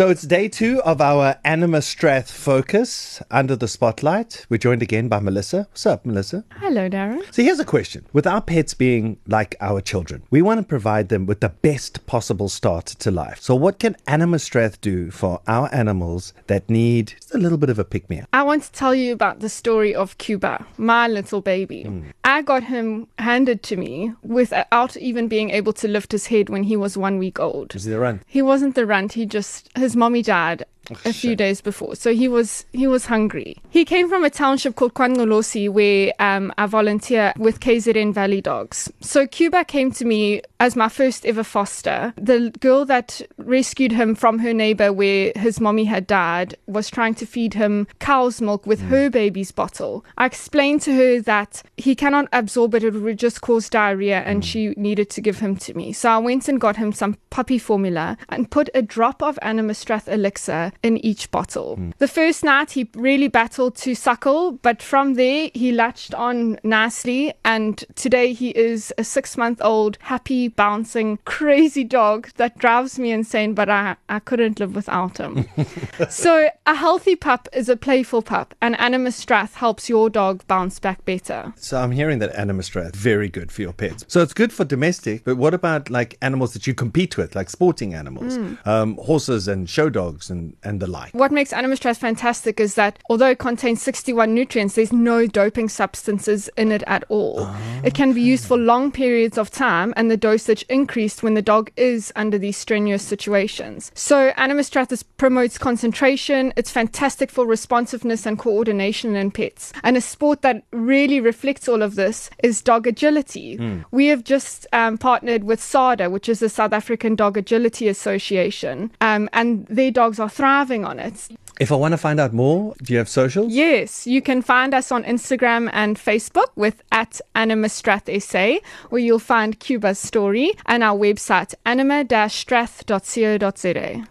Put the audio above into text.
So it's day two of our Anima Strath focus under the spotlight. We're joined again by Melissa. What's up, Melissa? Hello, Darren. So here's a question. With our pets being like our children, we want to provide them with the best possible start to life. So what can Anima Strath do for our animals that need a little bit of a pick me up? I want to tell you about the story of Cuba, my little baby. Hmm. I got him handed to me without even being able to lift his head when he was one week old. Is there a run? He wasn't the runt, he just his mommy died a few shit. days before. So he was he was hungry. He came from a township called KwaNgcolosi where um, I volunteer with KZN Valley Dogs. So Cuba came to me as my first ever foster. The girl that rescued him from her neighbor where his mommy had died was trying to feed him cow's milk with her baby's bottle. I explained to her that he cannot absorb it, it would just cause diarrhea and she needed to give him to me. So I went and got him some puppy formula and put a drop of Animastrath elixir in each bottle. The first night he really battled to suckle, but from there he latched on nicely and today he is a six month old, happy, bouncing, crazy dog that drives me insane, but I, I couldn't live without him. so a healthy pup is a playful pup and Animastrath helps your dog bounce back better. So I'm hearing that Anima Strath very good for your pets. So it's good for domestic, but what about like animals that you compete with, like sporting animals, um, horses and show dogs and, and the like? What makes Animastrath fantastic is that although it contains 61 nutrients, there's no doping substances in it at all. It can be used for long periods of time and the dosage increased when the dog is under these strenuous situations. So Animastrath is, promotes concentration. It's fantastic for responsiveness and coordination in pets. And a sport that really reflects all of this is dog agility. We have just um, partnered with SADA, which is the South African Dog Agility Association, um, and their dogs are thriving on it. If I want to find out more, do you have socials? Yes, you can find us on Instagram and Facebook with at Animastrath SA, where you'll find Cuba's story and our website anima-strath.co.za.